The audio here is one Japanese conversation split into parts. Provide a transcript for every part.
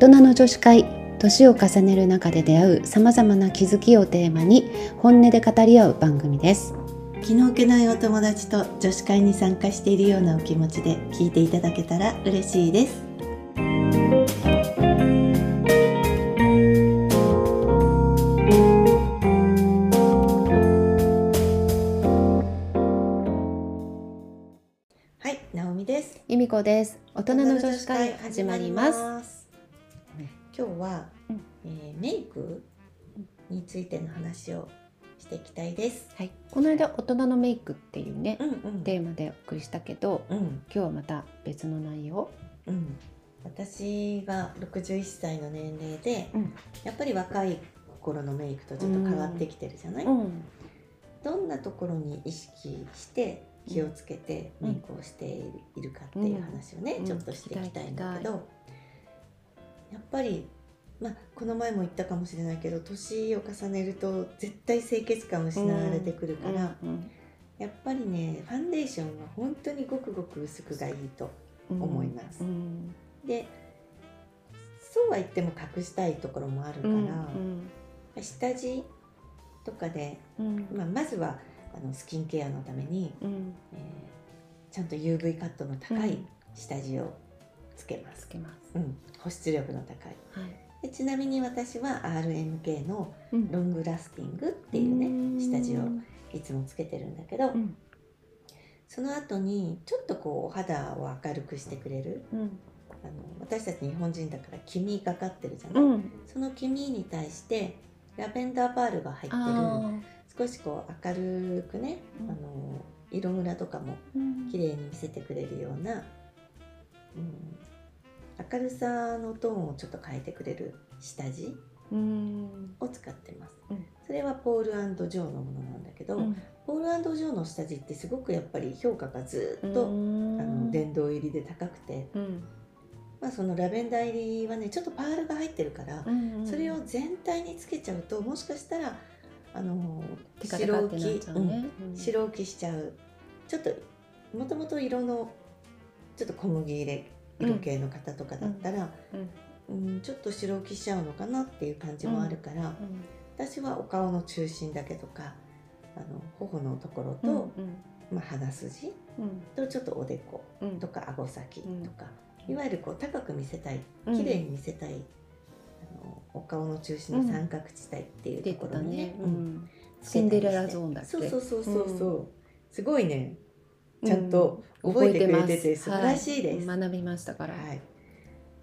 人の女子会年を重ねる中で出会うさまざまな気づきをテーマに本音で語り合う番組です。気の置けないお友達と女子会に参加しているようなお気持ちで聞いていただけたら嬉しいです。はい、直美です。由美子です。大人の女子会始まりますす今日は、うん。えーメイクについての話をしていきたいです。はい。この間大人のメイクっていうねうんうん。テーマでお送りしたけどうん。今日はまた別の内容？うん、私が61歳の年齢で、うん。やっぱり若い頃のメイクとちょっと変わってきてるじゃない、ん。どんなところに意識して気をつけてうんメイクをしているかっていう話をね、うん。ちょっとしていきたいんだけ聞ど、やっぱり、まあ、この前も言ったかもしれないけど年を重ねると絶対清潔感を失われてくるから、うんやっぱりねファンデーションは本当にごくごく薄くがいいとうん思います。うんでそうは言っても隠したいところもあるから、うん下地とかで、うん。まあ、まずはあのスキンケアのために、うん。えーちゃんと UV カットの高いうん。下地をつけます。つ、けます。うん。保湿力の高い。はい。でちなみに私は RMK のうん。ロングラスティングっていうね、ん。下地をいつもつけてるんだけど、うん。その後にちょっとこうお肌を明るくしてくれる。うん。あの私たち日本人だから黄身がかってるじゃない、うん。その黄身に対してラベンダーパールが入ってる。あ少しこう明るくね、うん。あの色ムラとかもー綺麗に見せてくれるような、うん、明るさのトーンをちょっと変えてくれる下地うん。を使ってます、うん。それはポールジョーのものなんだけど、うん。ポールジョーの下地ってすごくやっぱり評価がずっと、うん。あの殿堂入りで高くて、うん。まあ、そのラベンダー入りはねちょっとパールが入ってるから、うんそれを全体につけちゃうともしかしたらあのテカテカってなっちゃうね。うん白浮きしちゃう。ちょっともともと色のちょっと小麦入れ色系の方とかだったら、うん。ちょっと白浮きしちゃうのかなっていう感じもあるから、私はお顔の中心だけとかあの頬のところと、うんまあ、鼻筋うん。とちょっとおでこうん。とか顎先とか、うんいわゆるこう高く見せたいうん。綺麗に見せたい、あのお顔の中心の三角地帯っていうところにねね、ううん。シンデレラゾーンだっけ？そうそうそうそうそう、うん。すごいねちゃんと覚えてくれてて素晴らしいです。は学びましたから、はい、っ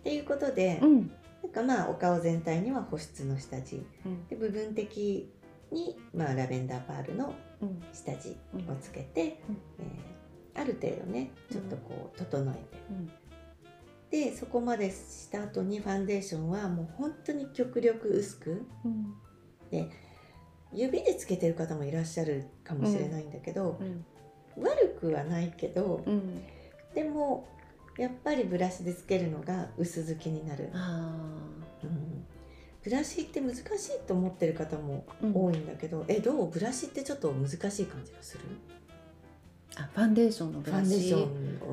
ていうことで、うん。なんかまあお顔全体には保湿の下地。うん。で部分的に、まあ、ラベンダーパールのうん。下地をつけて、うん。えーある程度ねちょっとこう整えて、うん。でそこまでした後にファンデーションはもう本当に極力薄くうん。指でつけてる方もいらっしゃるかもしれないんだけど、うん悪くはないけど、うんでもやっぱりブラシでつけるのが薄付きになる、ブラシって難しいと思ってる方も多いんだけど、えどう？ブラシってちょっと難しい感じがする？あファンデーションのブラシ。ファンデーション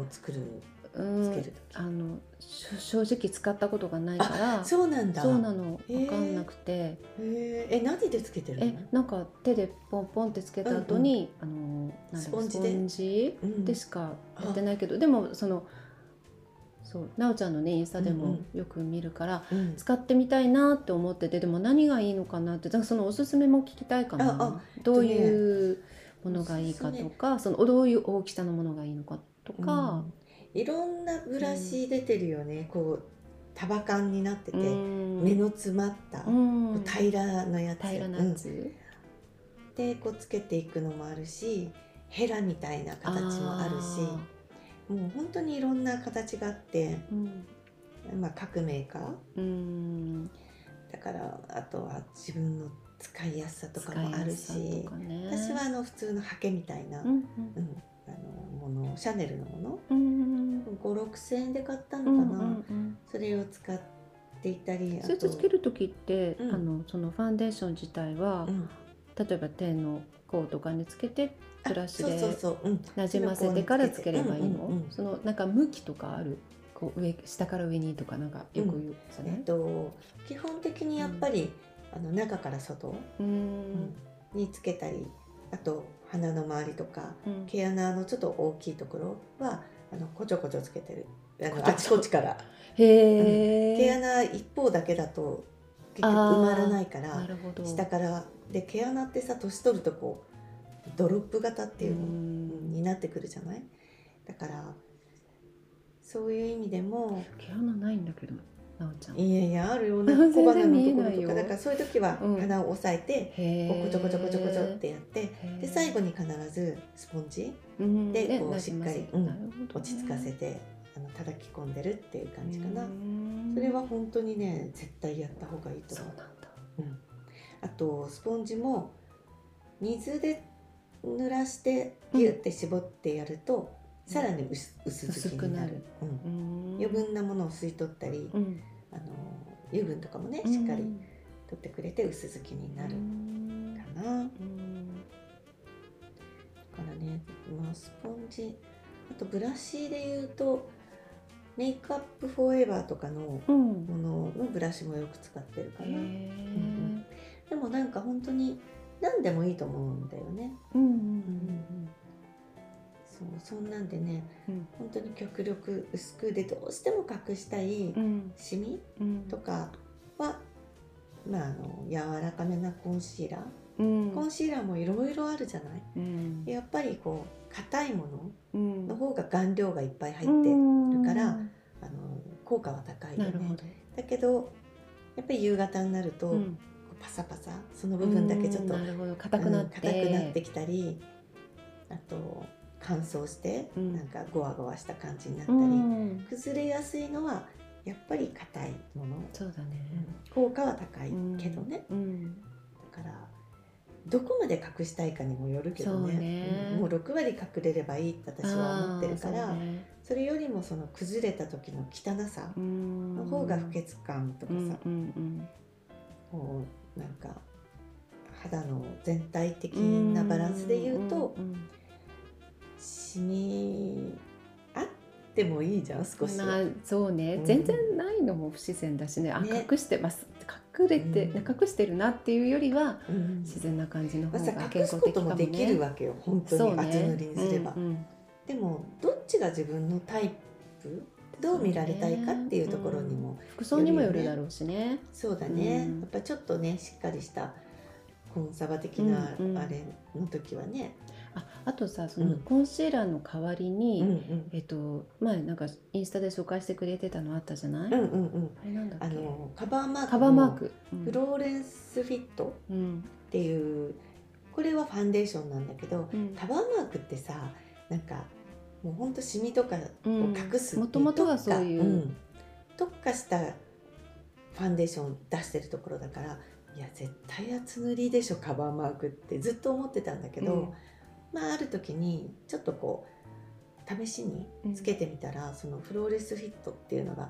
を作るうんつける時。あのし正直使ったことがないからそうなんだ。そうなの。分かんなくて、え何でつけてるの？えなんか手でポンポンってつけた後に、あのスポンジで？スポンジ？うん。でしかやってないけど、でもそのそうなおちゃんのねインスタでうんもよく見るから、うん。使ってみたいなって思っててでも何がいいのかなってだからそのおすすめも聞きたいかあな。あどういうものがいいかとかそのどういう大きさのものがいいのかとか、うんいろんなブラシ出てるよね、こう束感になってて、うん。目の詰まった、平らなやつ。平らなやつ、うん。でこうつけていくのもあるしヘラみたいな形もあるしもう本当にいろんな形があって、うん。まあ、各メーカーうん。だからあとは自分の使いやすさとかもあるし、ね。私はあの普通のハケみたいな、うんうん。あのものシャネルのもうんうんの56,000円で買ったのうんかな、うん。それを使っていたりそれとつける時って、うん。あのそのファンデーション自体は、うん。例えば手の甲とかにつけてあブラシでなじませてからつければいいの、うんうんうん。そのなんか向きとかある。こう上下から上にとかなんかよく言うじゃないえっ、と基本的にやっぱり、あの中から外、うん。につけたりあと鼻の周りとかうん。毛穴のちょっと大きいところはあのこちょこちょつけてる。あのあちこちから。へえ、毛穴一方だけだと結局埋まらないからなるほど。下から。で毛穴ってさ年取るとこうドロップ型っていうの、ん。になってくるじゃない？だからそういう意味でも毛穴ないんだけどなおちゃん。いやいやあるよ。全然小鼻のところとか。だからそういう時はうん。鼻を押さえて、へこうこちょこちょこちょこちょってやってで最後に必ずスポンジうんでねこうしっかり落ち着かせてあの叩き込んでるっていう感じかなうんそれは本当にね絶対やった方がいいと思ううん、あとスポンジも水で濡らしてギュッて絞ってやると、さらに薄薄付きになる。うん。うん。余分なものを吸い取ったり、うん。あの油分とかもねしっかり取ってくれて薄付きになるうんかな、だうん。からね、まあ、スポンジあとブラシで言うとメイクアップフォーエバーとかのうん。もののブラシもよく使ってるかへな、ーでもなんか本当に何でもいいと思うんだよね。うんうんそうそんなんでねうん。本当に極力薄くでどうしても隠したいうんシミうん。とかは、まあ、あの柔らかめなコンシーラー、うん。コンシーラーもいろいろあるじゃない？うん。やっぱりこう硬いもうん。のの方が顔料がいっぱい入って、るからあの効果は高いよね。だけどやっぱり夕方になると、パサパサその部分だけちょっと硬くなって。うん硬くなってきたりあと乾燥して、うん。なんかゴワゴワした感じになったうり、ん。崩れやすいのはやっぱり硬いもの、そうだね。効果は高いけどね、うん。だからどこまで隠したいかにもよるけどね。ね。うん。もう6割隠れればいいって私は思ってるからそ,、あーそうねれよりもその崩れた時の汚さうん。の方が不潔感とかさ、うんうんこうなんか肌の全体的なバランスで言うと、んんシミあってもいいじゃん少しは。なそうね、うん。全然ないのも不自然だしね。あね。隠してます。隠れて、うん。隠してるなっていうよりはうん。自然な感じのまあ、方がさ健康隠すこ的かもね。ともできるわけよ本当に厚塗りにすれば、うんうん。でもどっちが自分のタイプどう見られたいかっていうところにも服装にもよるだろうしね。そうだね、うん。やっぱちょっとねしっかりしたコンサバ的なうんうん。あれの時はね、ああとさそうん。のコンシーラーの代わりに、うんうん。えっと前なんかインスタで紹介してくれてたのあったじゃない、うんうんうん。あれなんだっけ？あのカバーマーク。カバーマーク、うん。フローレンスフィット。うん。っていうこれはファンデーションなんだけどうん。カバーマークってさなんかもうほんとシミとかをうん。隠すもともとがそういう。特化ん。特化したファンデーション出してるところだからいや絶対厚塗りでしょカバーマークってずっと思ってたんだけど、うんまあある時にちょっとこう試しにつけてみたら、そのフローレスフィットっていうのが、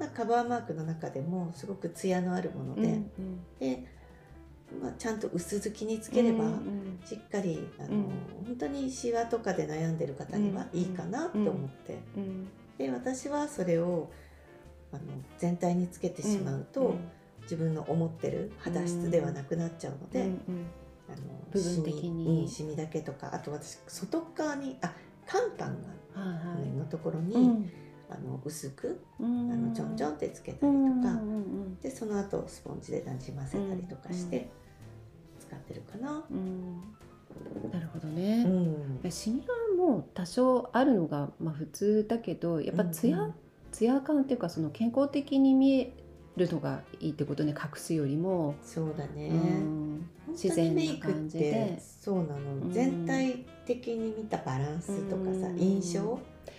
まあ、カバーマークの中でもすごくツヤのあるもので、うんうん。で、まあ、ちゃんと薄付きにつければ、うんうん。しっかりあの、うん。本当にシワとかで悩んでる方にはいいかなと思って、うん。で私はそれをあの全体につけてしまうと、うん。自分の思ってる肌質ではなくなっちゃうので、うんうんあの部分的に。シミだけとかあと私外側にあカンパンが、はいはい。のところに、うん。あの薄くうん。あのちょんちょんってつけたりとか、うんうんうんでその後スポンジでなじませたりとかして使ってるかな。うん。なるほどうね。んシミはもう多少あるのがまあ普通だけどやっぱツヤ、うん。うんツヤ感っていうかその健康的に見えるのがいいってことね隠すよりも、そうだね、うん自然な感じってそうなの、うん。全体的に見たバランスとかさ、うん。印象、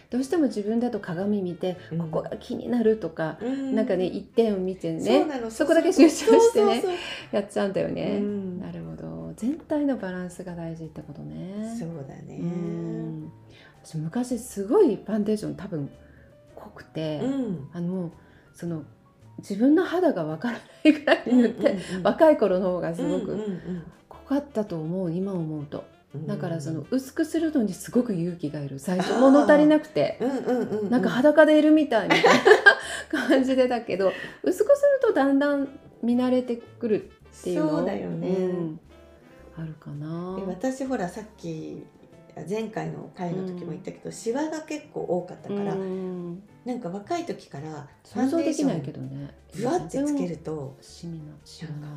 どうしても自分だと鏡見て、うん。ここが気になるとか、うん。なんかね一点を見てそうねなのそこだけ集中してねやっちゃうんだよね。うん。なるほど。全体のバランスが大事ってことね。そうだね。うん。私昔すごいファンデーション多分濃くて、うん。あのその自分の肌がわからないぐらい塗って、うんうんうん若い頃の方がすごくうんうん濃かったと思う今思うと。ううんだからその薄くするのにすごく勇気がいる。最初物足りなくて。うんうんうんうん。なんか裸でいるみたいみたいな感じでだけど 薄くするとだんだん見慣れてくるっていうのそうだよね、うん。あるかな。で私ほらさっき前回の回の時も言ったけど、シワが結構多かったから、うんなんか若い時から想像できないけどね。ぶわってつけるとシミな。シワない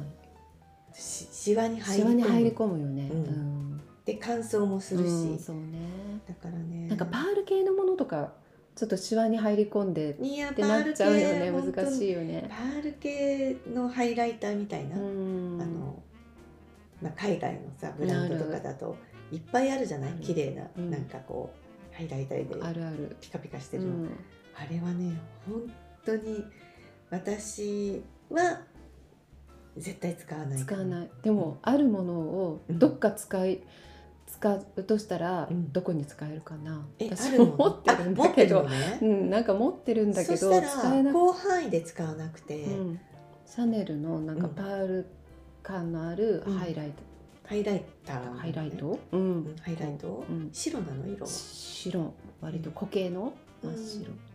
しシワに入シり込む。ワに入り込むよね、うん。うん。で乾燥もするし、うんそうね。だからね。なんかパール系のものとかちょっとシワに入り込んでってなっちゃうよね。難しいよね。パール系のハイライターみたいな、うん。あの、まあ、海外のさブランドとかだといっぱいあるじゃない？ある綺麗な、うん。なんかこうハイライターであるある、ピカピカしてるの、うん、あれはね本当に私は絶対使わない使わない。でもあるものをうん。どっか使い、使うとしたらうん。どこに使えるかな、え私も持ってるんだけど。ね。うん、なんか持ってるんだけどそしたら使えなく広範囲で使わなくて、うん、シャネルのなんかうん。パール感のあるうん。ハイライト、ハイライター、ハイライト、ううん。ん、ハイライト、うん。白なの？色は。白。割と固形の？真っ白、あ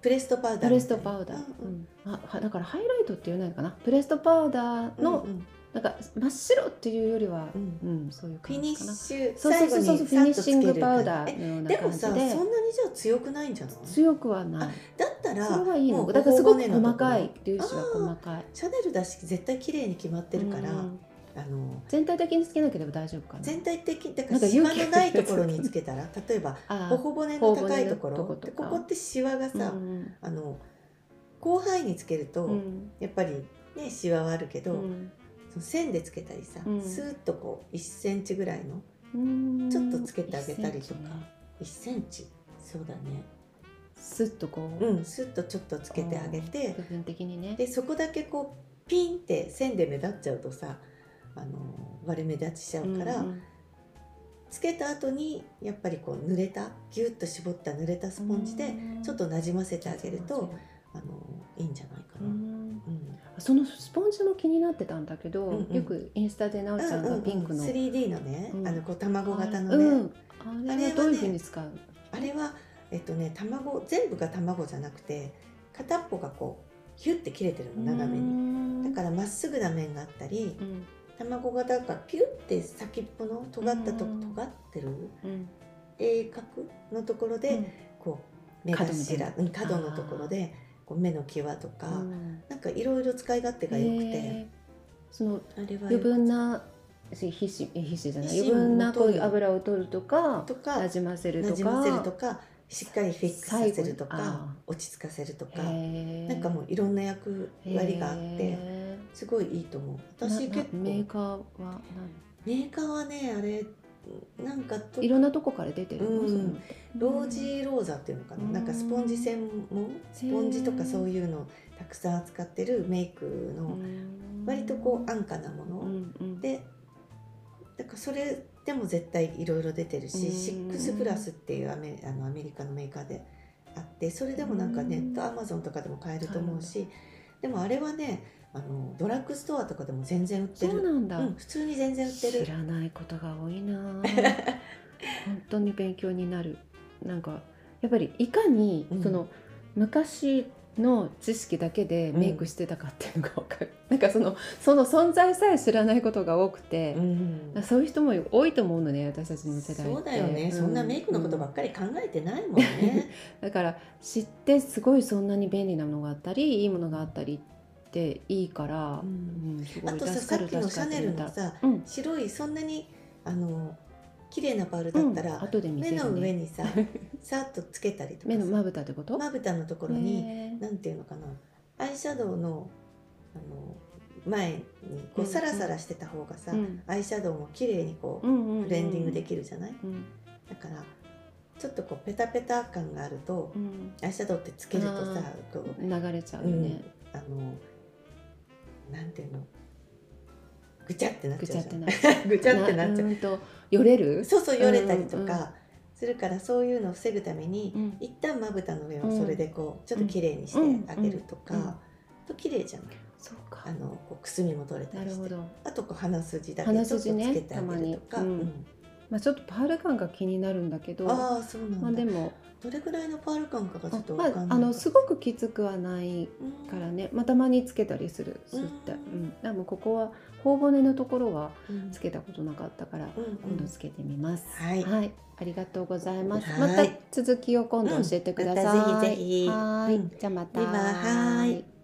プレストパウダープレストパウダー、うん。うんあはだからハイライトって言わないのかな？プレストパウダーの、うんうん。なんか真っ白っていうよりはう、ん。うんそういうフィニッシュそうそうそうそうフィニッシングパウダーーのようなでも感じでさそんなにじゃあ強くないんじゃない強くはないだったらそれはいいもうのだからすごく細かい粒子が細かいシャネルだし絶対綺麗に決まってるから、うんあの全体的につけなければ大丈夫かな？全体的にだからシワのないところにつけたら 例えばあ頬骨の高いところ。こここってシワがさ、うんあの広範囲につけると、うん。やっぱりねシワはあるけど、うん。その線でつけたりさ、うん。スーッとこう1センチぐらいのうん。ちょっとつけてあげたりとか。1センチね1センチ。そうだね。スッとこう、うんスッとちょっとつけてあげて。部分的にね。でそこだけこうピンって線で目立っちゃうとさあの割れ目立ちしちゃうから、うんつけた後にやっぱりこう濡れたギュッと絞った濡れたスポンジでちょっとなじませてあげると、あのいいんじゃないかうな。うん。ん。そのスポンジも気になってたんだけど、うんうん。よくインスタでなおちゃんがピンクの、3D のね、うん。あのこう卵型のね、うん、あれはどういうふうに使う？あれはえっとね卵全部が卵じゃなくて片っぽがこうヒュッて切れてるの斜めに。だにからまっすぐな面があったりうん卵型がピュッて先っぽの尖ったとこうん尖ってる？うん。鋭角のところで、こう目角みたいな。頭うん角のところでこう目の際とか、うん。なんかいろいろ使い勝手が良くて、そのあれは余分な皮脂皮脂じゃない？余分なこう油を取るとかとかなじませるとかなじませるとかしっかりフィックスさせるとか落ち着かせるとかなんかもういろんな役割があってへすごいいいと思う。ー私結構。メーカーはメーカーはねあれなんかいろんなとこから出てるの、うん。ロージーローザっていうのかな、うん。なんかスポンジ専門？スポンジとかそういうのをたくさん扱ってるメイクのうん。割とこう安価なもの、うんうん。でだからそれでも絶対いろいろ出てるし、うん。シックスプラスっていうアメあのアメリカのメーカーであってそれでもなんかネットアマゾンとかでも買えると思うし、でもあれはねあのドラッグストアとかでも全然売ってる。そうなんだ、うん、普通に全然売ってる。知らないことが多いな。本当に勉強になる。なんかやっぱりいかにうん。その、昔の知識だけでメイクしてたかっていうのが分かる、なんかそのその存在さえ知らないことが多くて、うん。そういう人も多いと思うのね私たちの世代そうだよね、うそんなメイクのことばっかり考えてないもんね。だから知ってすごいそんなに便利なものがあったりいいものがあったりっていいから、うんうんすごいあとささっきのシャネルのさうん。白いそんなにあの綺麗なパールだったら、目の上にさ さっとつけたりとかさ。目のまぶたってこと？まぶたのところになんていうのかな。アイシャドウのあの前にこううんサラサラしてた方がさ、うん。アイシャドウも綺麗にこう、ブレンディングできるじゃない？うん。だからちょっとこうペタペタ感があると、うん。アイシャドウってつけるとさこう流れちゃうよね、あのなんていうの？ぐちゃってなっぐちゃうじゃん。ちゃってなっちゃう。ぐちゃってなっちゃう。とよれる？そうそうよれたりとかするからそういうのを防ぐために、うん。一旦まぶたの上をそれでこうちょっと綺麗にしてあげるとか、うんうんうんと綺麗じゃない。そうか。あのこうくすみも取れたりして。あとこう鼻筋だけちょっとつけてあげるとか、たまあ、ちょっとパール感が気になるんだけどああそうなんだ、まあ、でもどれぐらいのパール感かがちょっとまわかんない。あ、あのすごくきつくはないうんからね、まあ、たまにつけたりするすって、ううん。んでもここは頬骨のところはうん。つけたことなかったから、今度つけてみます。はい。ありがとうございます。はい。また続きを今度教えてください。ぜひぜひ。はい、うん。じゃあまた。はい